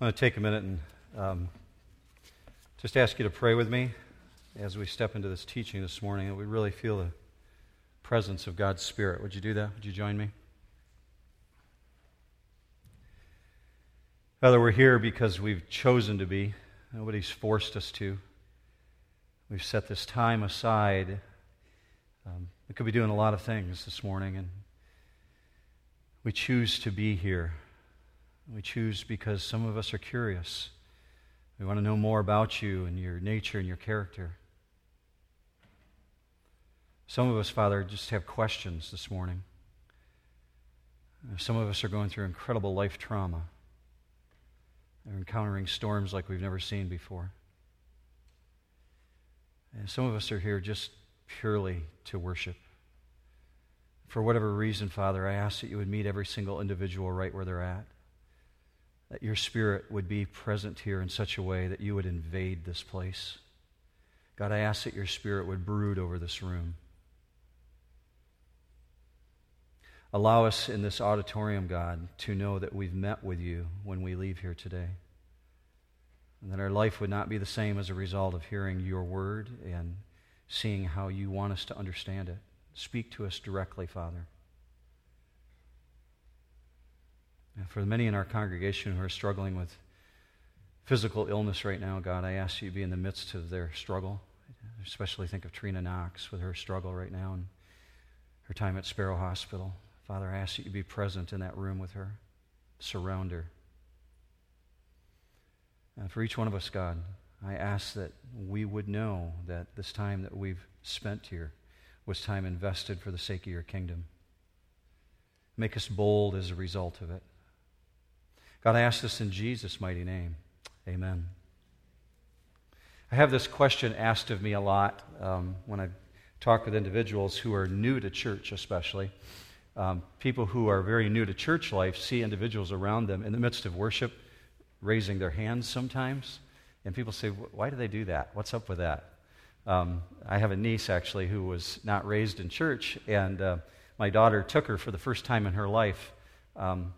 I want to take a minute and um, just ask you to pray with me as we step into this teaching this morning that we really feel the presence of God's Spirit. Would you do that? Would you join me? Father, we're here because we've chosen to be. Nobody's forced us to. We've set this time aside. Um, we could be doing a lot of things this morning, and we choose to be here. We choose because some of us are curious. We want to know more about you and your nature and your character. Some of us, Father, just have questions this morning. Some of us are going through incredible life trauma. They're encountering storms like we've never seen before. And some of us are here just purely to worship. For whatever reason, Father, I ask that you would meet every single individual right where they're at that your Spirit would be present here in such a way that you would invade this place. God, I ask that your Spirit would brood over this room. Allow us in this auditorium, God, to know that we've met with you when we leave here today. And that our life would not be the same as a result of hearing your word and seeing how you want us to understand it. Speak to us directly, Father. And for many in our congregation who are struggling with physical illness right now, God, I ask you to be in the midst of their struggle. I especially think of Trina Knox with her struggle right now and her time at Sparrow Hospital. Father, I ask you to be present in that room with her, surround her. And for each one of us, God, I ask that we would know that this time that we've spent here was time invested for the sake of your kingdom. Make us bold as a result of it. God, I ask this in Jesus' mighty name. Amen. I have this question asked of me a lot um, when I talk with individuals who are new to church, especially. Um, people who are very new to church life see individuals around them in the midst of worship raising their hands sometimes. And people say, Why do they do that? What's up with that? Um, I have a niece actually who was not raised in church, and uh, my daughter took her for the first time in her life um,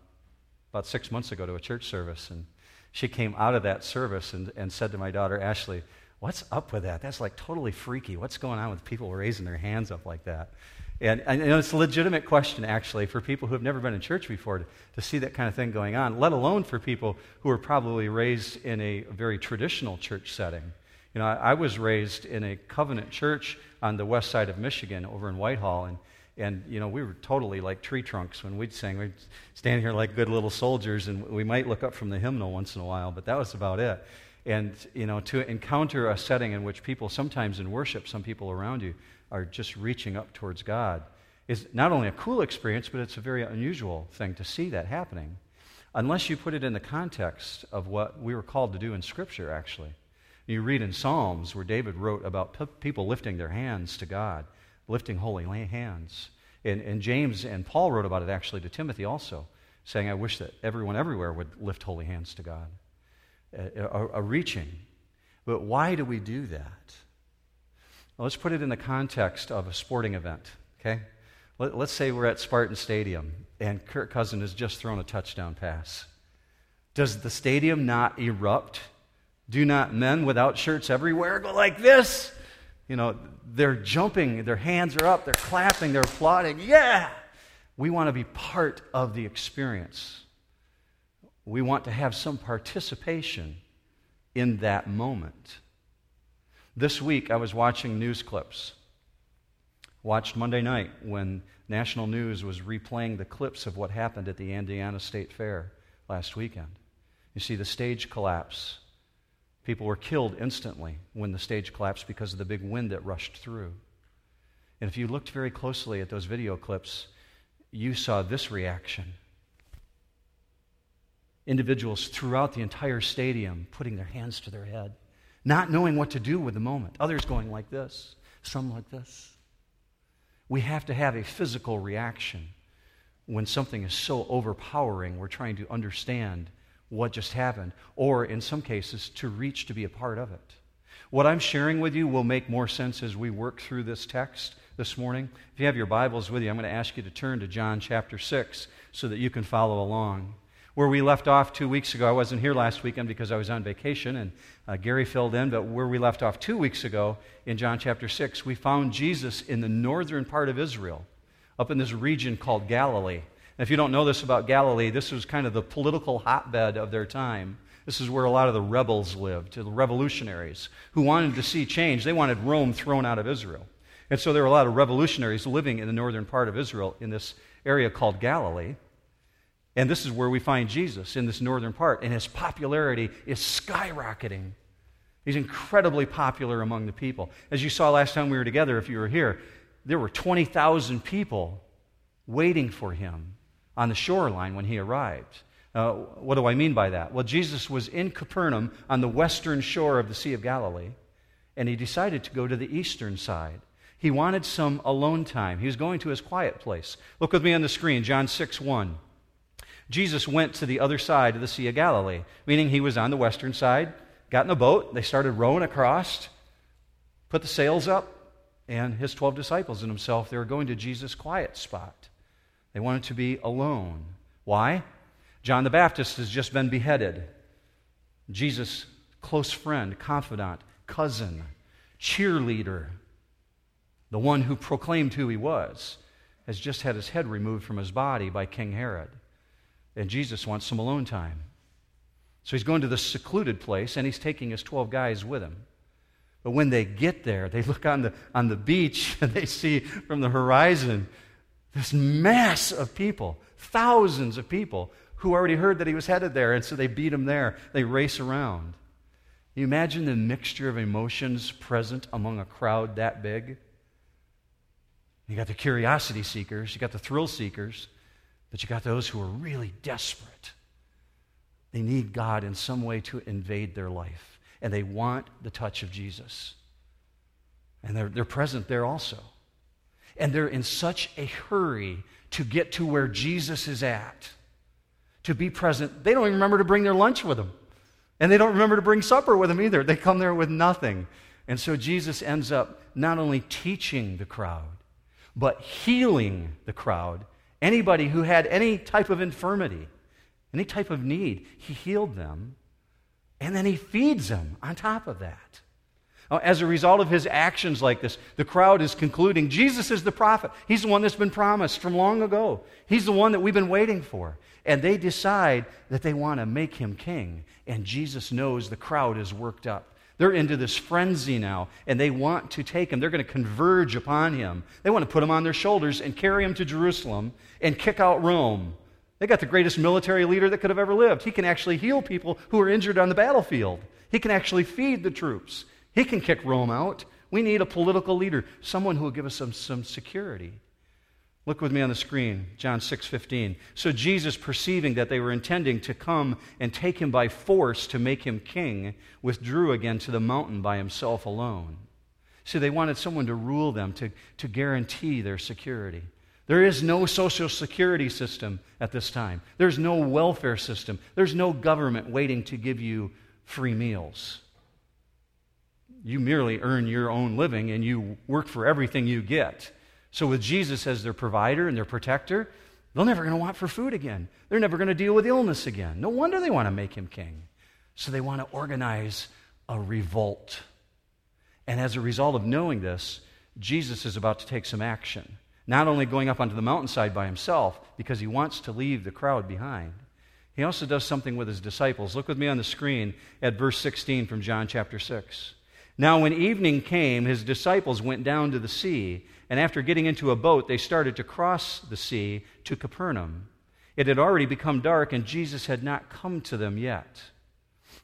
about six months ago to a church service, and she came out of that service and, and said to my daughter, Ashley, What's up with that? That's like totally freaky. What's going on with people raising their hands up like that? And, and, it's a legitimate question, actually, for people who have never been in church before to, to see that kind of thing going on, let alone for people who are probably raised in a very traditional church setting. You know, I, I was raised in a covenant church on the west side of Michigan over in Whitehall, and and, you know, we were totally like tree trunks when we'd sing. We'd stand here like good little soldiers, and we might look up from the hymnal once in a while, but that was about it. And, you know, to encounter a setting in which people, sometimes in worship, some people around you are just reaching up towards God is not only a cool experience, but it's a very unusual thing to see that happening. Unless you put it in the context of what we were called to do in Scripture, actually. You read in Psalms where David wrote about people lifting their hands to God lifting holy hands. And, and James and Paul wrote about it actually to Timothy also, saying, I wish that everyone everywhere would lift holy hands to God. A, a, a reaching. But why do we do that? Well, let's put it in the context of a sporting event, okay? Let, us say we're at Spartan Stadium and Kirk Cousins has just thrown a touchdown pass. Does the stadium not erupt? Do not men without shirts everywhere go like this? You know, they're jumping, their hands are up, they're clapping, they're applauding. Yeah! We want to be part of the experience. We want to have some participation in that moment. This week, I was watching news clips. Watched Monday night when national news was replaying the clips of what happened at the Indiana State Fair last weekend. You see the stage collapse People were killed instantly when the stage collapsed because of the big wind that rushed through. And if you looked very closely at those video clips, you saw this reaction. Individuals throughout the entire stadium putting their hands to their head, not knowing what to do with the moment. Others going like this, some like this. We have to have a physical reaction when something is so overpowering, we're trying to understand what just happened, or in some cases, to reach to be a part of it. What I'm sharing with you will make more sense as we work through this text this morning. If you have your Bibles with you, I'm going to ask you to turn to John chapter 6 so that you can follow along. Where we left off two weeks ago, I wasn't here last weekend because I was on vacation, and uh, Gary filled in, but where we left off two weeks ago in John chapter 6, we found Jesus in the northern part of Israel, up in this region called Galilee. If you don't know this about Galilee, this was kind of the political hotbed of their time. This is where a lot of the rebels lived, the revolutionaries who wanted to see change. They wanted Rome thrown out of Israel. And so there were a lot of revolutionaries living in the northern part of Israel in this area called Galilee. And this is where we find Jesus in this northern part, and his popularity is skyrocketing. He's incredibly popular among the people. As you saw last time we were together, if you were here, there were 20,000 people waiting for him on the shoreline when he arrived. Uh, what do I mean by that? Well, Jesus was in Capernaum on the western shore of the Sea of Galilee, and he decided to go to the eastern side. He wanted some alone time. He was going to his quiet place. Look with me on the screen, John 6 1. Jesus went to the other side of the Sea of Galilee, meaning he was on the western side, got in a boat, they started rowing across, put the sails up, and his 12 disciples and himself, they were going to Jesus' quiet spot. They wanted to be alone. Why? John the Baptist has just been beheaded. Jesus' close friend, confidant, cousin, cheerleader, the one who proclaimed who he was, has just had his head removed from his body by King Herod. And Jesus wants some alone time. So he's going to this secluded place and he's taking his 12 guys with him. But when they get there, they look on the, on the beach and they see from the horizon this mass of people, thousands of people who already heard that he was headed there. And so they beat him there. They race around. you imagine the mixture of emotions present among a crowd that big? You got the curiosity seekers, you got the thrill seekers, but you got those who are really desperate. They need God in some way to invade their life, and they want the touch of Jesus. And they're, they're present there also. And they're in such a hurry to get to where Jesus is at, to be present. They don't even remember to bring their lunch with them. And they don't remember to bring supper with them either. They come there with nothing. And so Jesus ends up not only teaching the crowd, but healing the crowd. Anybody who had any type of infirmity, any type of need, he healed them. And then he feeds them on top of that. Uh, as a result of his actions like this, the crowd is concluding Jesus is the prophet. He's the one that's been promised from long ago. He's the one that we've been waiting for. And they decide that they want to make him king. And Jesus knows the crowd is worked up. They're into this frenzy now, and they want to take him. They're going to converge upon him. They want to put him on their shoulders and carry him to Jerusalem and kick out Rome. They got the greatest military leader that could have ever lived. He can actually heal people who are injured on the battlefield, he can actually feed the troops, he can kick Rome out. We need a political leader, someone who will give us some, some security. Look with me on the screen, John 6:15. So Jesus, perceiving that they were intending to come and take him by force to make him king, withdrew again to the mountain by himself alone. See, they wanted someone to rule them, to, to guarantee their security. There is no social security system at this time. There's no welfare system. There's no government waiting to give you free meals. You merely earn your own living and you work for everything you get. So, with Jesus as their provider and their protector, they're never going to want for food again. They're never going to deal with illness again. No wonder they want to make him king. So, they want to organize a revolt. And as a result of knowing this, Jesus is about to take some action. Not only going up onto the mountainside by himself, because he wants to leave the crowd behind, he also does something with his disciples. Look with me on the screen at verse 16 from John chapter 6. Now, when evening came, his disciples went down to the sea and after getting into a boat, they started to cross the sea to Capernaum. It had already become dark, and Jesus had not come to them yet.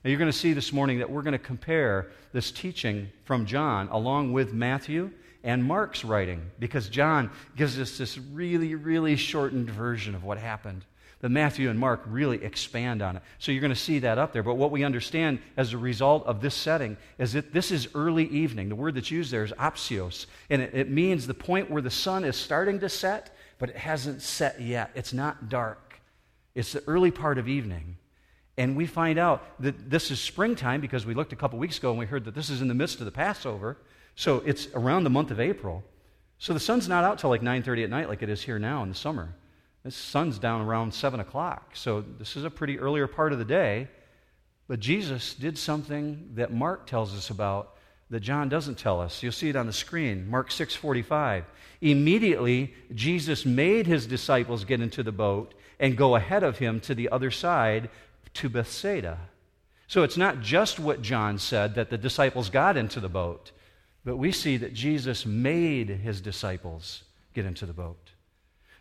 Now, you're going to see this morning that we're going to compare this teaching from John along with Matthew and Mark's writing, because John gives us this really, really shortened version of what happened. But Matthew and Mark really expand on it. So you're going to see that up there. But what we understand as a result of this setting is that this is early evening. The word that's used there is apsios. And it, it means the point where the sun is starting to set, but it hasn't set yet. It's not dark, it's the early part of evening. And we find out that this is springtime because we looked a couple weeks ago and we heard that this is in the midst of the Passover. So it's around the month of April. So the sun's not out till like 9:30 at night like it is here now in the summer. The sun's down around 7 o'clock, so this is a pretty earlier part of the day. But Jesus did something that Mark tells us about that John doesn't tell us. You'll see it on the screen. Mark 6:45. Immediately Jesus made his disciples get into the boat and go ahead of him to the other side to Bethsaida. So it's not just what John said that the disciples got into the boat, but we see that Jesus made his disciples get into the boat.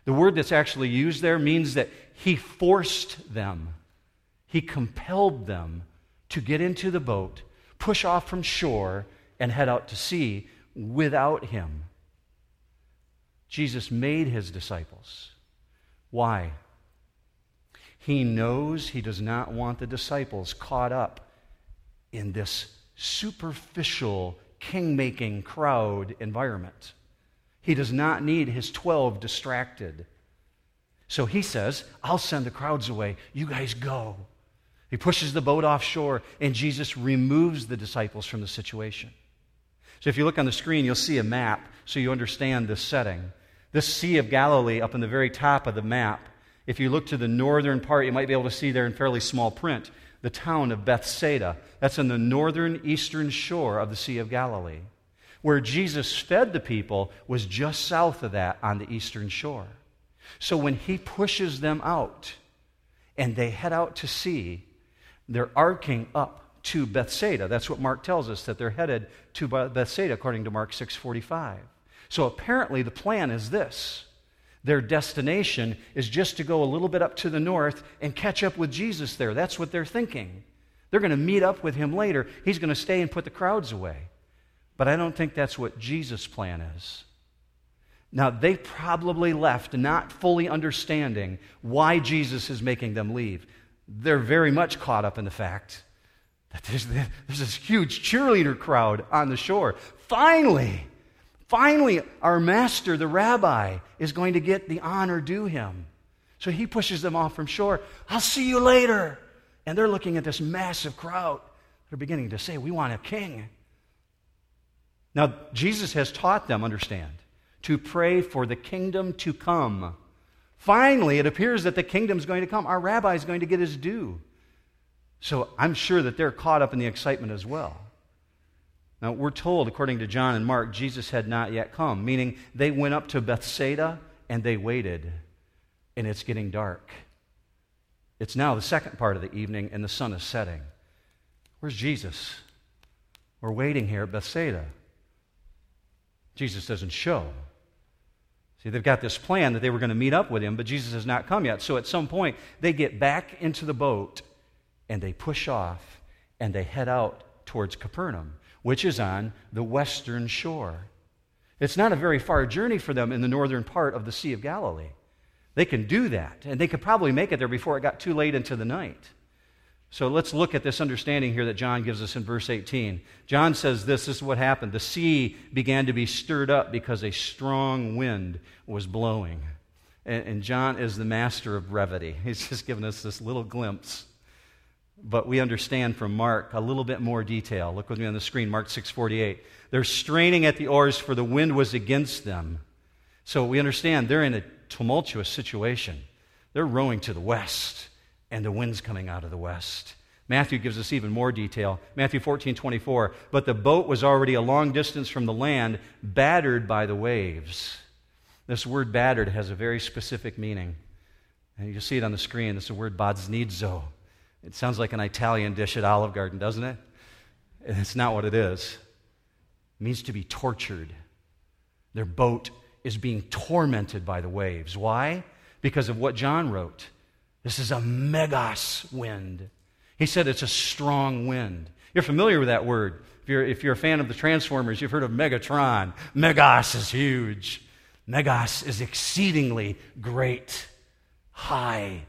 The word that's actually used there means that he forced them, he compelled them to get into the boat, push off from shore, and head out to sea without him. Jesus made his disciples. Why? He knows he does not want the disciples caught up in this superficial, king making crowd environment. He does not need his 12 distracted. So he says, I'll send the crowds away. You guys go. He pushes the boat offshore, and Jesus removes the disciples from the situation. So if you look on the screen, you'll see a map so you understand this setting. This Sea of Galilee up in the very top of the map, if you look to the northern part, you might be able to see there in fairly small print the town of Bethsaida. That's on the northern eastern shore of the Sea of Galilee. Where Jesus fed the people was just south of that on the eastern shore. So when he pushes them out and they head out to sea, they're arcing up to Bethsaida. That's what Mark tells us that they're headed to Bethsaida according to Mark 6:45. So apparently the plan is this. Their destination is just to go a little bit up to the north and catch up with Jesus there. That's what they're thinking. They're going to meet up with him later. He's going to stay and put the crowds away. But I don't think that's what Jesus' plan is. Now, they probably left not fully understanding why Jesus is making them leave. They're very much caught up in the fact that there's, there's this huge cheerleader crowd on the shore. Finally, finally, our master, the rabbi, is going to get the honor due him. So he pushes them off from shore. I'll see you later. And they're looking at this massive crowd. They're beginning to say, We want a king. Now, Jesus has taught them, understand, to pray for the kingdom to come. Finally, it appears that the kingdom's going to come. Our rabbi is going to get his due. So I'm sure that they're caught up in the excitement as well. Now, we're told, according to John and Mark, Jesus had not yet come, meaning they went up to Bethsaida and they waited, and it's getting dark. It's now the second part of the evening, and the sun is setting. Where's Jesus? We're waiting here at Bethsaida. Jesus doesn't show. See, they've got this plan that they were going to meet up with him, but Jesus has not come yet. So at some point, they get back into the boat and they push off and they head out towards Capernaum, which is on the western shore. It's not a very far journey for them in the northern part of the Sea of Galilee. They can do that, and they could probably make it there before it got too late into the night. So let's look at this understanding here that John gives us in verse 18. John says this, this is what happened. The sea began to be stirred up because a strong wind was blowing. And, and John is the master of brevity. He's just given us this little glimpse. But we understand from Mark a little bit more detail. Look with me on the screen, Mark 6:48. They're straining at the oars for the wind was against them. So we understand they're in a tumultuous situation. They're rowing to the west and the wind's coming out of the west. Matthew gives us even more detail. Matthew 14, 24. But the boat was already a long distance from the land, battered by the waves. This word battered has a very specific meaning. And you see it on the screen. It's the word basanizo. It sounds like an Italian dish at Olive Garden, doesn't it? It's not what it is. It means to be tortured. Their boat is being tormented by the waves. Why? Because of what John wrote. This is a megas wind. He said it's a strong wind. You're familiar with that word. If you're, if you're a fan of the Transformers, you've heard of Megatron. Megas is huge. Megas is exceedingly great, high.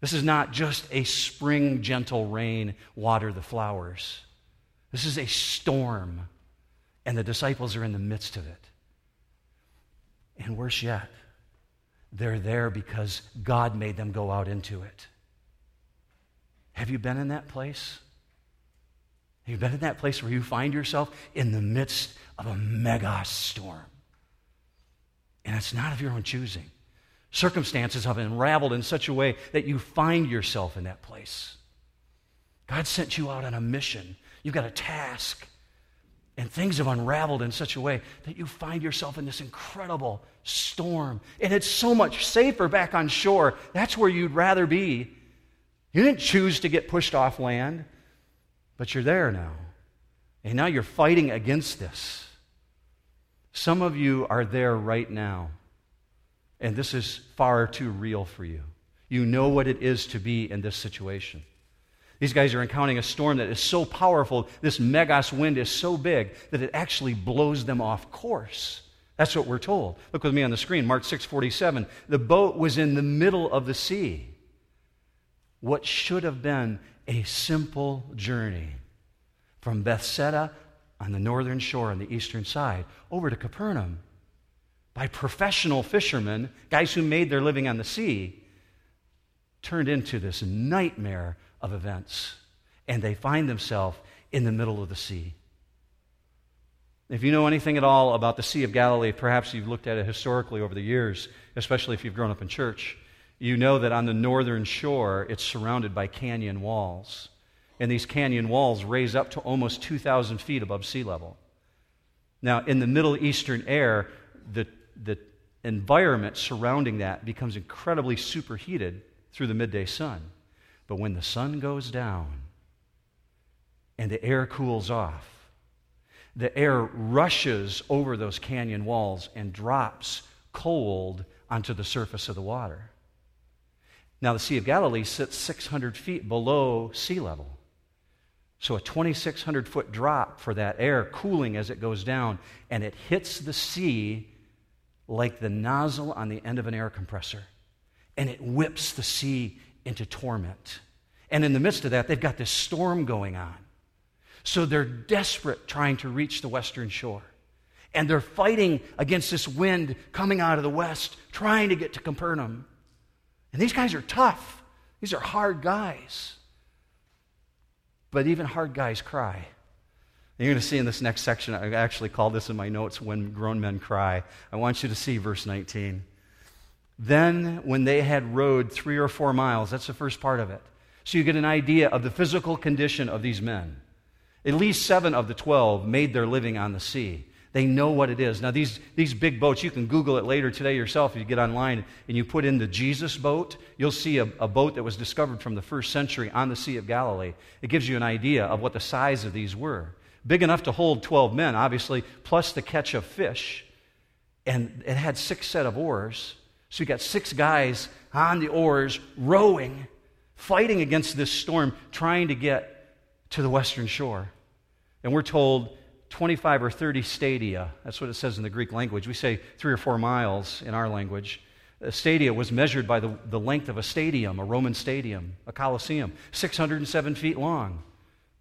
This is not just a spring gentle rain, water the flowers. This is a storm, and the disciples are in the midst of it. And worse yet, they're there because God made them go out into it. Have you been in that place? Have you been in that place where you find yourself in the midst of a mega storm? And it's not of your own choosing. Circumstances have unraveled in such a way that you find yourself in that place. God sent you out on a mission. You've got a task. And things have unraveled in such a way that you find yourself in this incredible storm. And it's so much safer back on shore. That's where you'd rather be. You didn't choose to get pushed off land, but you're there now. And now you're fighting against this. Some of you are there right now, and this is far too real for you. You know what it is to be in this situation. These guys are encountering a storm that is so powerful, this megas wind is so big that it actually blows them off course. That's what we're told. Look with me on the screen, Mark 6:47. The boat was in the middle of the sea. What should have been a simple journey from Bethsaida on the northern shore on the eastern side over to Capernaum by professional fishermen, guys who made their living on the sea, turned into this nightmare of events. And they find themselves in the middle of the sea. If you know anything at all about the Sea of Galilee, perhaps you've looked at it historically over the years, especially if you've grown up in church, you know that on the northern shore, it's surrounded by canyon walls. And these canyon walls raise up to almost 2,000 feet above sea level. Now, in the Middle Eastern air, the, the environment surrounding that becomes incredibly superheated through the midday sun. But when the sun goes down and the air cools off, the air rushes over those canyon walls and drops cold onto the surface of the water. Now, the Sea of Galilee sits 600 feet below sea level. So, a 2,600 foot drop for that air cooling as it goes down, and it hits the sea like the nozzle on the end of an air compressor. And it whips the sea into torment. And in the midst of that, they've got this storm going on. So they're desperate trying to reach the western shore. And they're fighting against this wind coming out of the west, trying to get to Capernaum. And these guys are tough, these are hard guys. But even hard guys cry. And you're going to see in this next section, I actually called this in my notes, When Grown Men Cry. I want you to see verse 19. Then, when they had rowed three or four miles, that's the first part of it. So you get an idea of the physical condition of these men. At least seven of the 12 made their living on the sea. They know what it is. Now, these, these big boats, you can Google it later today yourself if you get online and you put in the Jesus boat. You'll see a, a boat that was discovered from the first century on the Sea of Galilee. It gives you an idea of what the size of these were. Big enough to hold 12 men, obviously, plus the catch of fish. And it had six set of oars. So you got six guys on the oars rowing, fighting against this storm, trying to get to the western shore. And we're told 25 or 30 stadia. That's what it says in the Greek language. We say three or four miles in our language. A stadia was measured by the, the length of a stadium, a Roman stadium, a Colosseum, 607 feet long.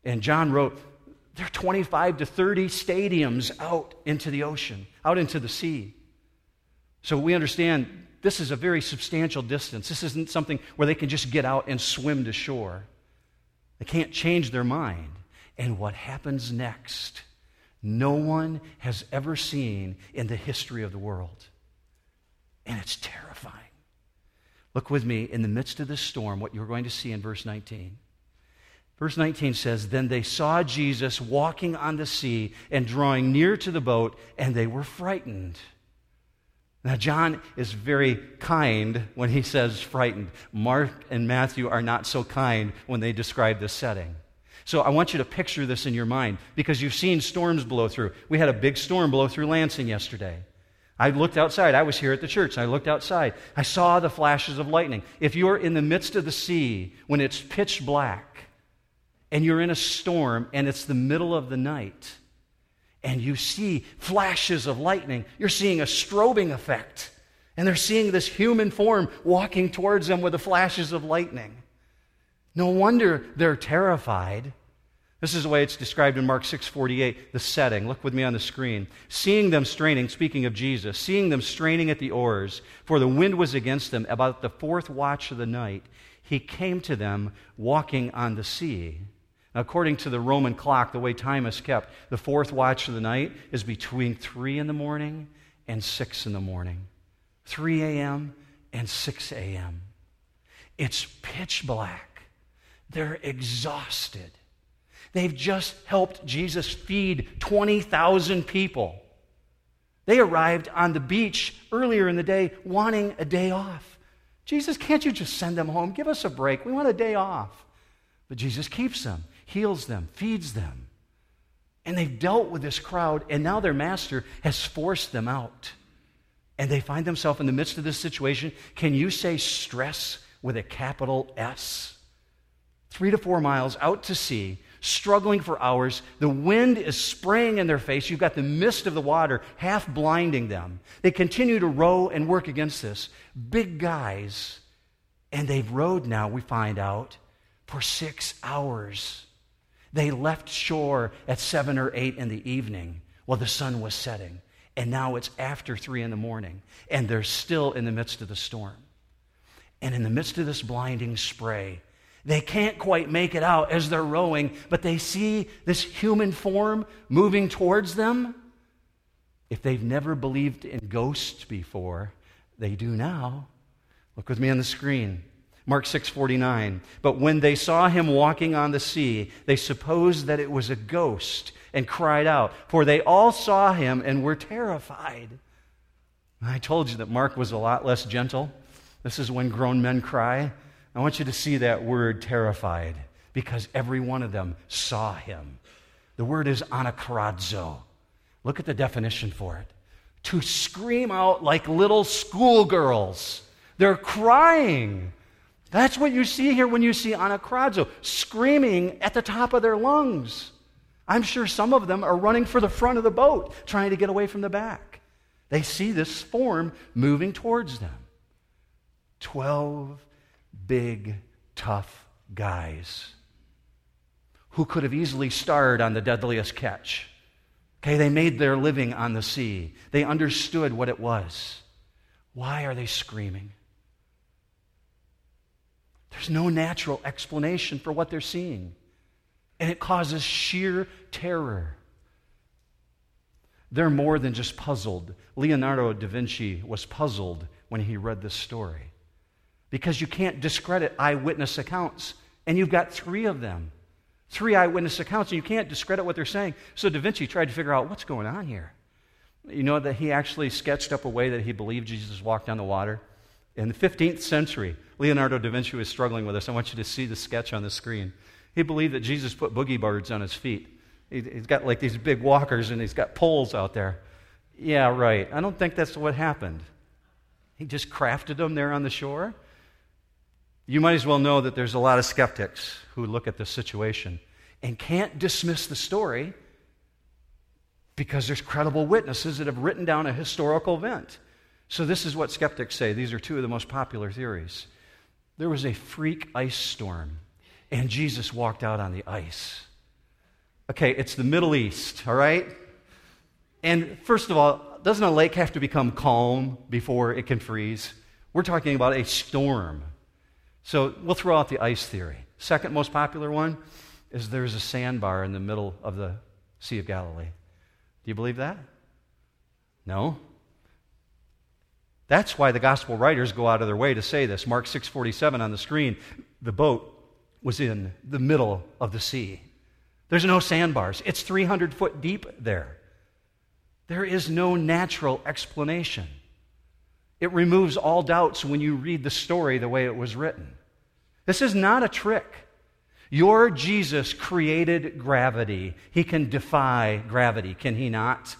And John wrote, there are 25 to 30 stadiums out into the ocean, out into the sea. So we understand this is a very substantial distance. This isn't something where they can just get out and swim to shore. They can't change their mind. And what happens next, no one has ever seen in the history of the world. And it's terrifying. Look with me in the midst of this storm, what you're going to see in verse 19. Verse 19 says, Then they saw Jesus walking on the sea and drawing near to the boat, and they were frightened. Now, John is very kind when he says frightened. Mark and Matthew are not so kind when they describe this setting. So I want you to picture this in your mind because you've seen storms blow through. We had a big storm blow through Lansing yesterday. I looked outside. I was here at the church. I looked outside. I saw the flashes of lightning. If you're in the midst of the sea when it's pitch black and you're in a storm and it's the middle of the night, and you see flashes of lightning, you're seeing a strobing effect. And they're seeing this human form walking towards them with the flashes of lightning. No wonder they're terrified. This is the way it's described in Mark 6:48, the setting. Look with me on the screen. Seeing them straining, speaking of Jesus, seeing them straining at the oars, for the wind was against them about the fourth watch of the night, he came to them walking on the sea. According to the Roman clock, the way time is kept, the fourth watch of the night is between 3 in the morning and 6 in the morning. 3 a.m. and 6 a.m. It's pitch black. They're exhausted. They've just helped Jesus feed 20,000 people. They arrived on the beach earlier in the day wanting a day off. Jesus, can't you just send them home? Give us a break. We want a day off. But Jesus keeps them, heals them, feeds them. And they've dealt with this crowd, and now their master has forced them out. And they find themselves in the midst of this situation. Can you say stress with a capital S? Three to four miles out to sea, struggling for hours. The wind is spraying in their face. You've got the mist of the water half blinding them. They continue to row and work against this. Big guys. And they've rowed now, we find out, for six hours. They left shore at seven or eight in the evening while the sun was setting. And now it's after three in the morning, and they're still in the midst of the storm. And in the midst of this blinding spray, they can't quite make it out as they're rowing, but they see this human form moving towards them. If they've never believed in ghosts before, they do now. Look with me on the screen. Mark 6:49. But when they saw him walking on the sea, they supposed that it was a ghost and cried out, for they all saw him and were terrified. I told you that Mark was a lot less gentle. This is when grown men cry. I want you to see that word terrified because every one of them saw him. The word is anakaradzo. Look at the definition for it. To scream out like little schoolgirls. They're crying. That's what you see here when you see anakaradzo, screaming at the top of their lungs. I'm sure some of them are running for the front of the boat, trying to get away from the back. They see this form moving towards them. Twelve big, tough guys who could have easily starred on the deadliest catch. Okay, they made their living on the sea. They understood what it was. Why are they screaming? There's no natural explanation for what they're seeing. And it causes sheer terror. They're more than just puzzled. Leonardo da Vinci was puzzled when he read this story because you can't discredit eyewitness accounts. And you've got three of them three eyewitness accounts, and you can't discredit what they're saying. So Da Vinci tried to figure out what's going on here. You know that he actually sketched up a way that he believed Jesus walked on the water. In the 15th century, Leonardo da Vinci was struggling with this. I want you to see the sketch on the screen. He believed that Jesus put boogie boards on his feet. He's got like these big walkers and he's got poles out there. Yeah, right. I don't think that's what happened. He just crafted them there on the shore you might as well know that there's a lot of skeptics who look at this situation and can't dismiss the story because there's credible witnesses that have written down a historical event. So, this is what skeptics say. These are two of the most popular theories. There was a freak ice storm, and Jesus walked out on the ice. Okay, it's the Middle East, all right? And first of all, doesn't a lake have to become calm before it can freeze? We're talking about a storm. So we'll throw out the ice theory. Second most popular one is there's a sandbar in the middle of the Sea of Galilee. Do you believe that? No. That's why the gospel writers go out of their way to say this. Mark 6:47 on the screen, the boat was in the middle of the sea. There's no sandbars. It's 300 foot deep there. There is no natural explanation. It removes all doubts when you read the story the way it was written. This is not a trick. Your Jesus created gravity. He can defy gravity, can he not?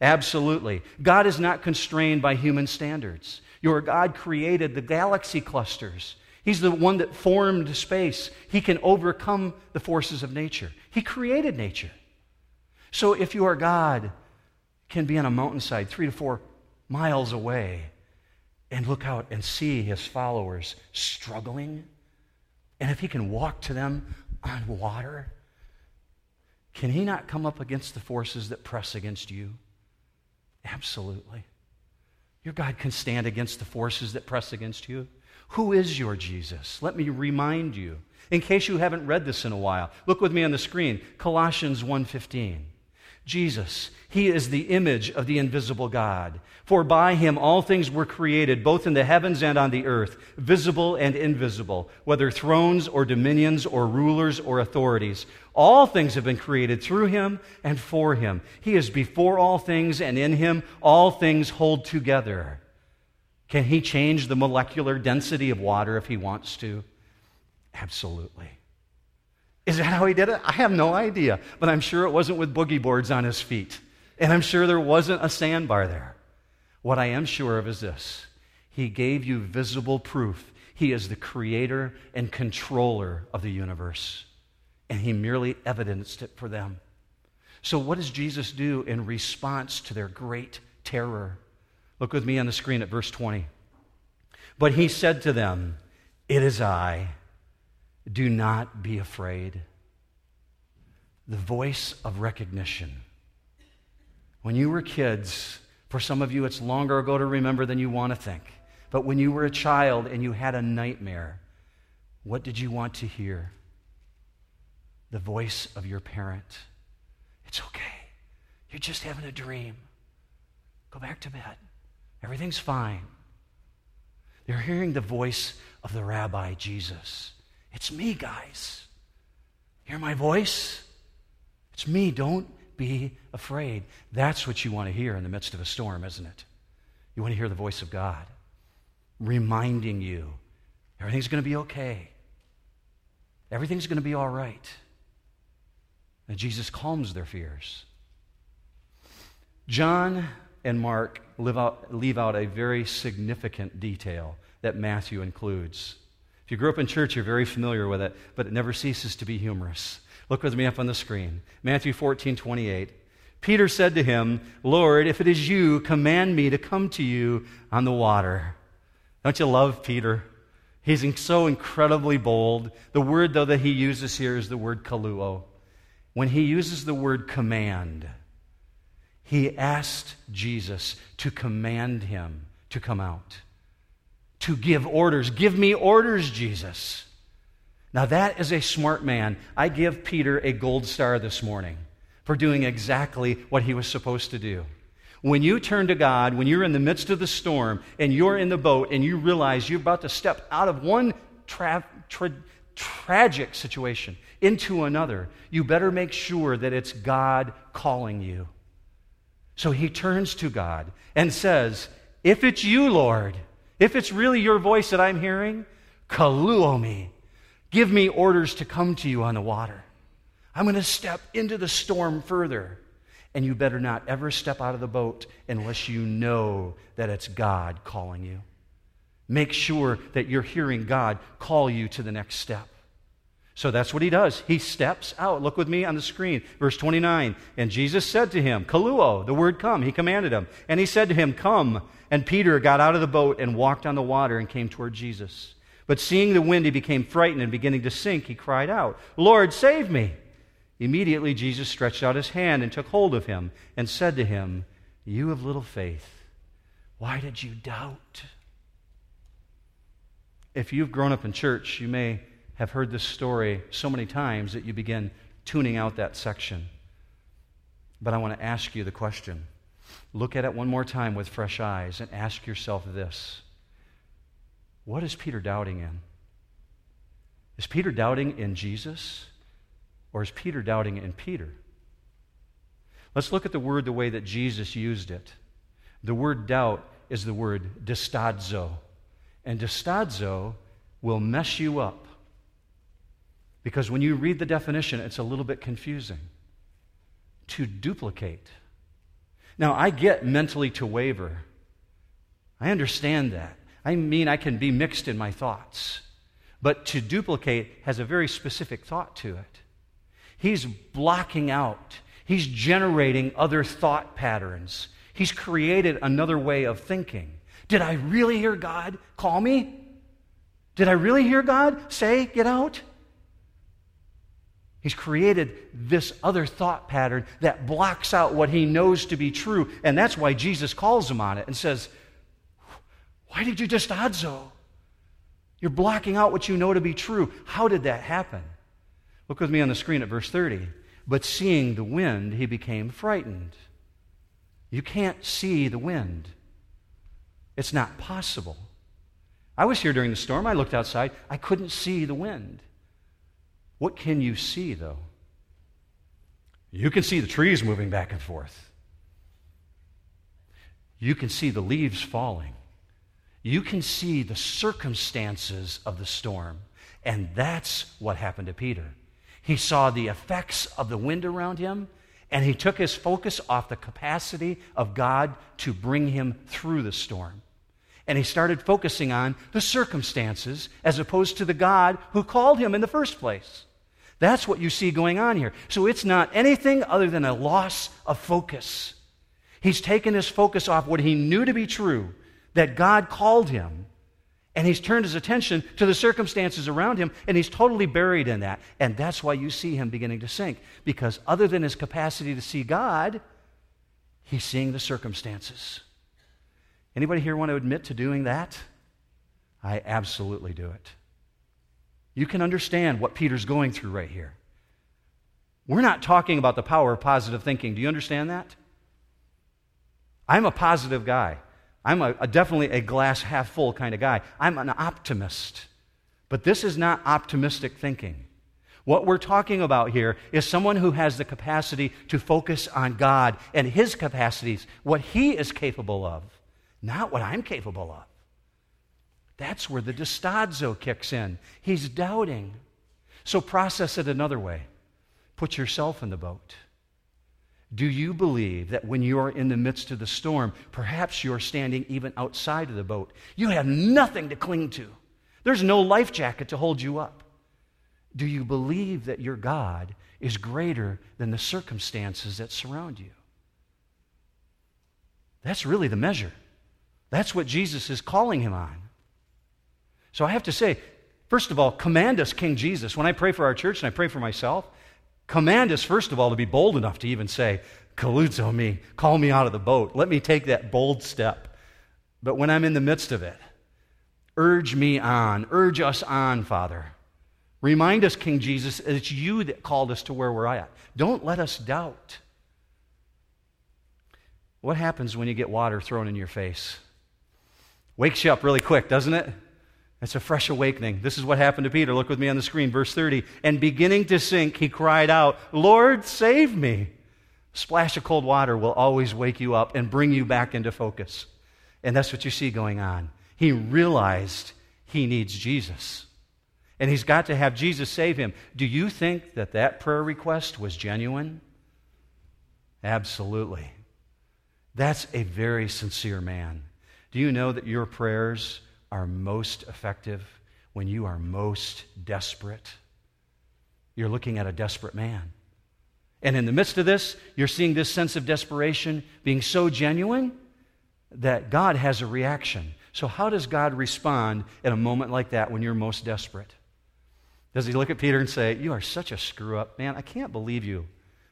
Absolutely. God is not constrained by human standards. Your God created the galaxy clusters. He's the one that formed space. He can overcome the forces of nature. He created nature. So if your God can be on a mountainside three to four miles away and look out and see his followers struggling, and if he can walk to them on water, can he not come up against the forces that press against you? Absolutely. Your God can stand against the forces that press against you. Who is your Jesus? Let me remind you. In case you haven't read this in a while, look with me on the screen. Colossians 1:15. Jesus. He is the image of the invisible God. For by him all things were created, both in the heavens and on the earth, visible and invisible, whether thrones or dominions or rulers or authorities. All things have been created through him and for him. He is before all things, and in him all things hold together. Can he change the molecular density of water if he wants to? Absolutely. Is that how he did it? I have no idea, but I'm sure it wasn't with boogie boards on his feet. And I'm sure there wasn't a sandbar there. What I am sure of is this He gave you visible proof. He is the creator and controller of the universe. And He merely evidenced it for them. So, what does Jesus do in response to their great terror? Look with me on the screen at verse 20. But He said to them, It is I. Do not be afraid. The voice of recognition. When you were kids, for some of you it's longer ago to remember than you want to think, but when you were a child and you had a nightmare, what did you want to hear? The voice of your parent. It's okay. You're just having a dream. Go back to bed. Everything's fine. They're hearing the voice of the rabbi, Jesus. It's me, guys. Hear my voice? It's me. Don't be afraid. That's what you want to hear in the midst of a storm, isn't it? You want to hear the voice of God reminding you everything's going to be okay. Everything's going to be all right. And Jesus calms their fears. John and Mark out, leave out a very significant detail that Matthew includes. If you grew up in church, you're very familiar with it, but it never ceases to be humorous. Look with me up on the screen. Matthew 14, 28. Peter said to him, Lord, if it is you, command me to come to you on the water. Don't you love Peter? He's so incredibly bold. The word, though, that he uses here is the word keleuo. When he uses the word command, he asked Jesus to command him to come out to give orders. Give me orders, Jesus. Now, that is a smart man. I give Peter a gold star this morning for doing exactly what he was supposed to do. When you turn to God, when you're in the midst of the storm and you're in the boat and you realize you're about to step out of one tra- tra- tragic situation into another, you better make sure that it's God calling you. So he turns to God and says, If it's you, Lord, if it's really your voice that I'm hearing, keleuo me. Give me orders to come to you on the water. I'm going to step into the storm further. And you better not ever step out of the boat unless you know that it's God calling you. Make sure that you're hearing God call you to the next step. So that's what he does. He steps out. Look with me on the screen. Verse 29. And Jesus said to him, Keleuo, the word come. He commanded him. And he said to him, Come. And Peter got out of the boat and walked on the water and came toward Jesus. But seeing the wind, he became frightened and beginning to sink, he cried out, Lord, save me. Immediately Jesus stretched out his hand and took hold of him and said to him, You have little faith. Why did you doubt? If you've grown up in church, you may have heard this story so many times that you begin tuning out that section. But I want to ask you the question Look at it one more time with fresh eyes and ask yourself this What is Peter doubting in? Is Peter doubting in Jesus or is Peter doubting in Peter? Let's look at the word the way that Jesus used it. The word doubt is the word distazo. And distazo will mess you up. Because when you read the definition, it's a little bit confusing. To duplicate now, I get mentally to waver. I understand that. I mean, I can be mixed in my thoughts. But to duplicate has a very specific thought to it. He's blocking out, he's generating other thought patterns. He's created another way of thinking. Did I really hear God call me? Did I really hear God say, get out? He's created this other thought pattern that blocks out what he knows to be true. And that's why Jesus calls him on it and says, Why did you just adzo? You're blocking out what you know to be true. How did that happen? Look with me on the screen at verse 30. but seeing the wind, he became frightened. You can't see the wind, it's not possible. I was here during the storm. I looked outside. I couldn't see the wind. What can you see, though? You can see the trees moving back and forth. You can see the leaves falling. You can see the circumstances of the storm. And that's what happened to Peter. He saw the effects of the wind around him, and he took his focus off the capacity of God to bring him through the storm. And he started focusing on the circumstances as opposed to the God who called him in the first place. That's what you see going on here. So it's not anything other than a loss of focus. He's taken his focus off what he knew to be true, that God called him, and he's turned his attention to the circumstances around him, and he's totally buried in that. And that's why you see him beginning to sink. Because other than his capacity to see God, he's seeing the circumstances. Anybody here want to admit to doing that? I absolutely do it. You can understand what Peter's going through right here. We're not talking about the power of positive thinking. Do you understand that? I'm a positive guy. I'm a, a, definitely a glass half full kind of guy. I'm an optimist. But this is not optimistic thinking. What we're talking about here is someone who has the capacity to focus on God and His capacities, what He is capable of, not what I'm capable of. That's where the distazo kicks in. He's doubting. So process it another way. Put yourself in the boat. Do you believe that when you are in the midst of the storm, perhaps you're standing even outside of the boat? You have nothing to cling to. There's no life jacket to hold you up. Do you believe that your God is greater than the circumstances that surround you? That's really the measure. That's what Jesus is calling him on. So I have to say, first of all, command us, King Jesus. When I pray for our church and I pray for myself, command us, first of all, to be bold enough to even say, Keleuo me, call me out of the boat. Let me take that bold step. But when I'm in the midst of it, urge me on, urge us on, Father. Remind us, King Jesus, it's you that called us to where we're at. Don't let us doubt. What happens when you get water thrown in your face? Wakes you up really quick, doesn't it? It's a fresh awakening. This is what happened to Peter. Look with me on the screen, verse 30. And beginning to sink, he cried out, Lord, save me. A splash of cold water will always wake you up and bring you back into focus. And that's what you see going on. He realized he needs Jesus. And he's got to have Jesus save him. Do you think that that prayer request was genuine? Absolutely. That's a very sincere man. Do you know that your prayers are most effective when you are most desperate. You're looking at a desperate man. And in the midst of this, you're seeing this sense of desperation being so genuine that God has a reaction. So, how does God respond in a moment like that when you're most desperate? Does he look at Peter and say, You are such a screw up, man? I can't believe you.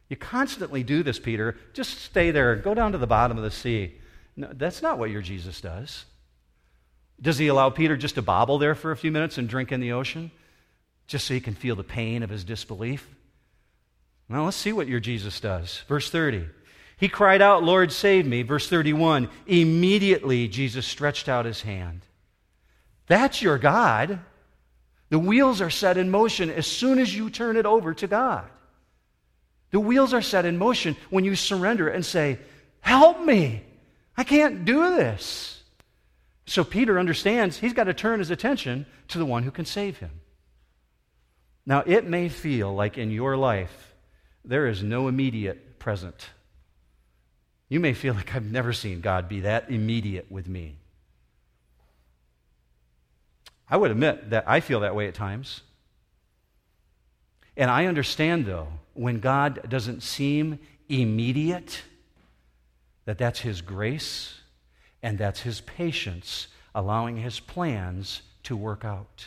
You constantly do this, Peter. Just stay there. Go down to the bottom of the sea. No, that's not what your Jesus does. Does he allow Peter just to bobble there for a few minutes and drink in the ocean just so he can feel the pain of his disbelief? Now, let's see what your Jesus does. Verse 30. He cried out, Lord, save me. Verse 31. Immediately, Jesus stretched out his hand. That's your God. The wheels are set in motion as soon as you turn it over to God. The wheels are set in motion when you surrender and say, Help me. I can't do this. So Peter understands he's got to turn his attention to the one who can save him. Now, it may feel like in your life there is no immediate present. You may feel like I've never seen God be that immediate with me. I would admit that I feel that way at times. And I understand, though, when God doesn't seem immediate, that that's His grace and that's his patience allowing his plans to work out.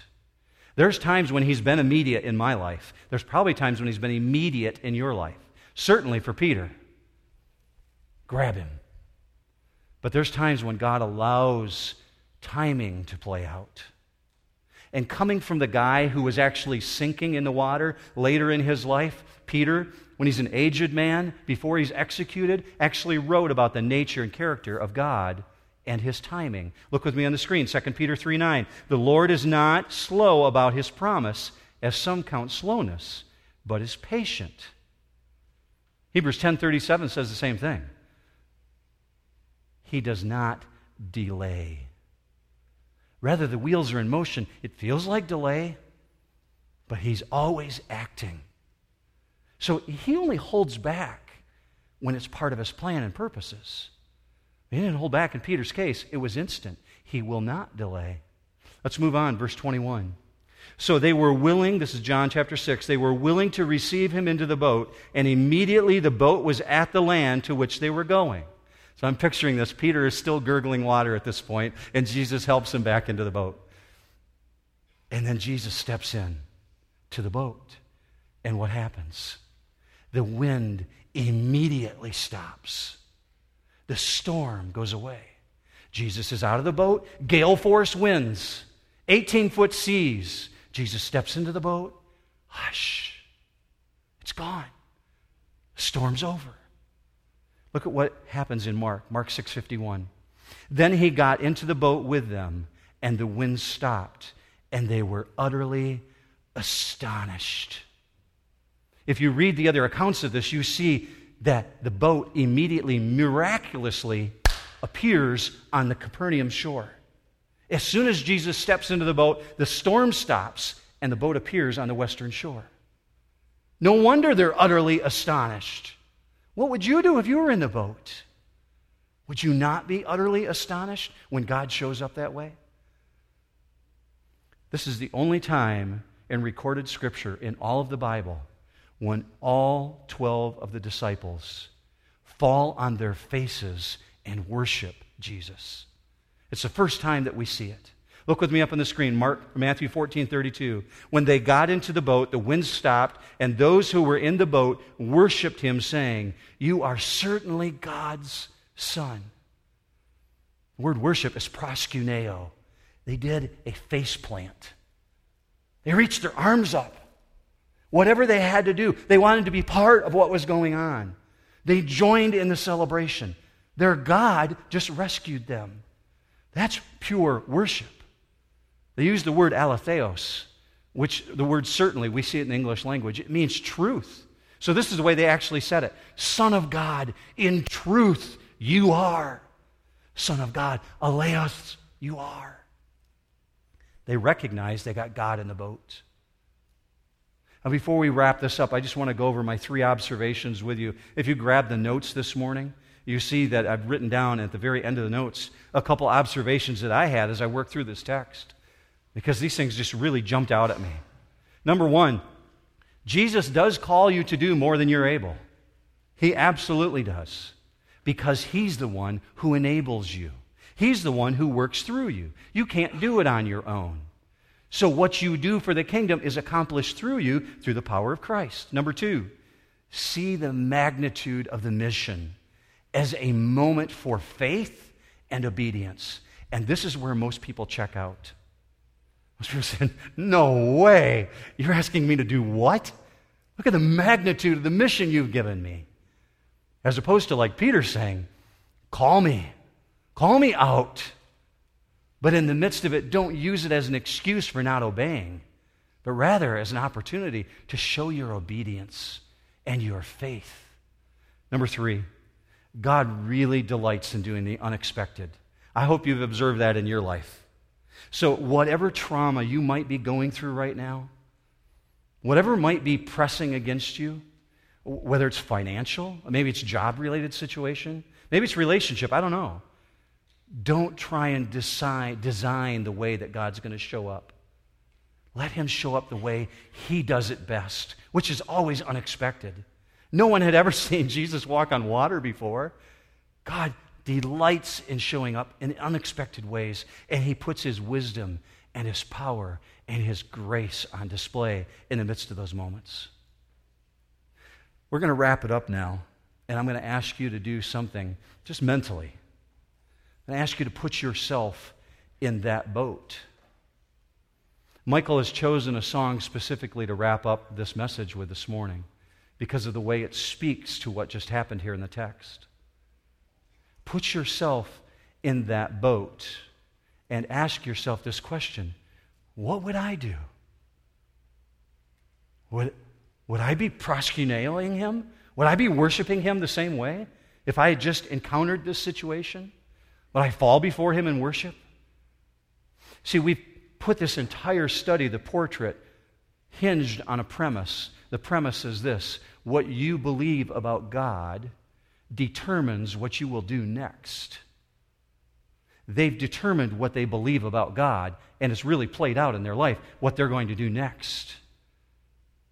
There's times when he's been immediate in my life. There's probably times when he's been immediate in your life. Certainly for Peter. Grab him. But there's times when God allows timing to play out. and coming from the guy who was actually sinking in the water later in his life, Peter, when he's an aged man, before he's executed, actually wrote about the nature and character of God and his timing. Look with me on the screen, 2 Peter 3 9. The Lord is not slow about his promise, as some count slowness, but is patient. Hebrews 10:37 says the same thing. He does not delay. Rather, the wheels are in motion. It feels like delay, but he's always acting. So he only holds back when it's part of his plan and purposes. He didn't hold back in Peter's case, it was instant. He will not delay. Let's move on, verse 21. So they were willing, this is John chapter 6, they were willing to receive him into the boat, and immediately the boat was at the land to which they were going. So I'm picturing this. Peter is still gurgling water at this point, and Jesus helps him back into the boat. And then Jesus steps in to the boat. And what happens? The wind immediately stops. The storm goes away. Jesus is out of the boat. Gale force winds, 18 foot seas. Jesus steps into the boat. Hush. It's gone. The storm's over. Look at what happens in Mark, Mark 6:51. Then he got into the boat with them, and the wind stopped, and they were utterly astonished. If you read the other accounts of this, you see that the boat immediately, miraculously appears on the Capernaum shore. As soon as Jesus steps into the boat, the storm stops and the boat appears on the western shore. No wonder they're utterly astonished. What would you do if you were in the boat? Would you not be utterly astonished when God shows up that way? This is the only time in recorded scripture in all of the Bible when all 12 of the disciples fall on their faces and worship Jesus. It's the first time that we see it. Look with me up on the screen, Mark, Matthew 14, 32. When they got into the boat, the wind stopped, and those who were in the boat worshiped him, saying, You are certainly God's Son. The word worship is proskuneo. They did a face plant. They reached their arms up. Whatever they had to do, they wanted to be part of what was going on. They joined in the celebration. Their God just rescued them. That's pure worship. They use the word aletheos, which the word certainly, we see it in the English language, it means truth. So this is the way they actually said it Son of God, in truth you are. Son of God, aleos you are. They recognize they got God in the boat. Now, before we wrap this up, I just want to go over my three observations with you. If you grab the notes this morning, you see that I've written down at the very end of the notes a couple observations that I had as I worked through this text because these things just really jumped out at me. Number one, Jesus does call you to do more than you're able. He absolutely does because He's the one who enables you. He's the one who works through you. You can't do it on your own. So, what you do for the kingdom is accomplished through you through the power of Christ. Number two, see the magnitude of the mission as a moment for faith and obedience. And this is where most people check out. Most people say, No way. You're asking me to do what? Look at the magnitude of the mission you've given me. As opposed to like Peter saying, Call me, call me out. But in the midst of it, don't use it as an excuse for not obeying, but rather as an opportunity to show your obedience and your faith. Number three, God really delights in doing the unexpected. I hope you've observed that in your life. So, whatever trauma you might be going through right now, whatever might be pressing against you, whether it's financial, maybe it's job related situation, maybe it's relationship, I don't know. Don't try and decide, design the way that God's going to show up. Let Him show up the way He does it best, which is always unexpected. No one had ever seen Jesus walk on water before. God delights in showing up in unexpected ways, and He puts His wisdom and His power and His grace on display in the midst of those moments. We're going to wrap it up now, and I'm going to ask you to do something just mentally. I ask you to put yourself in that boat. Michael has chosen a song specifically to wrap up this message with this morning because of the way it speaks to what just happened here in the text. Put yourself in that boat and ask yourself this question What would I do? Would, would I be proskunailing him? Would I be worshiping him the same way if I had just encountered this situation? Would I fall before him in worship? See, we've put this entire study, the portrait, hinged on a premise. The premise is this what you believe about God determines what you will do next. They've determined what they believe about God, and it's really played out in their life what they're going to do next.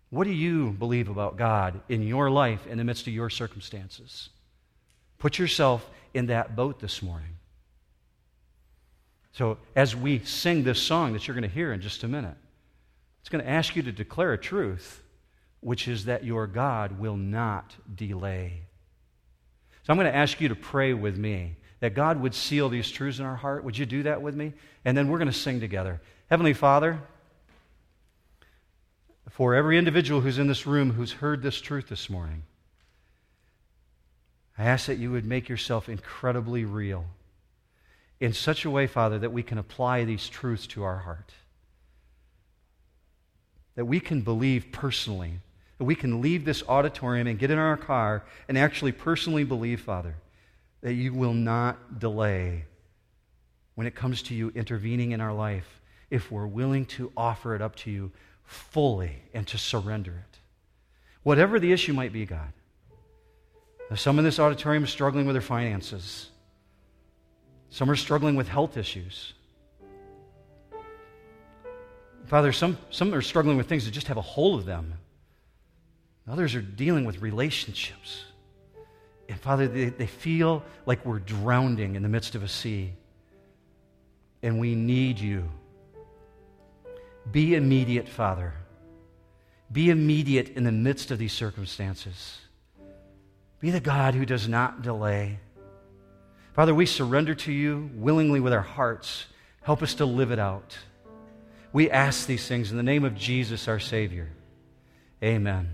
What do you believe about God in your life in the midst of your circumstances? Put yourself in that boat this morning. So, as we sing this song that you're going to hear in just a minute, it's going to ask you to declare a truth, which is that your God will not delay. So, I'm going to ask you to pray with me that God would seal these truths in our heart. Would you do that with me? And then we're going to sing together. Heavenly Father, for every individual who's in this room who's heard this truth this morning, I ask that you would make yourself incredibly real in such a way, Father, that we can apply these truths to our heart. That we can believe personally. That we can leave this auditorium and get in our car and actually personally believe, Father, that you will not delay when it comes to you intervening in our life if we're willing to offer it up to you fully and to surrender it. Whatever the issue might be, God. Some in this auditorium are struggling with their finances. Some are struggling with health issues. Father, some, some are struggling with things that just have a hold of them. Others are dealing with relationships. And Father, they, they feel like we're drowning in the midst of a sea. And we need you. Be immediate, Father. Be immediate in the midst of these circumstances. Be the God who does not delay. Father, we surrender to you willingly with our hearts. Help us to live it out. We ask these things in the name of Jesus, our Savior. Amen.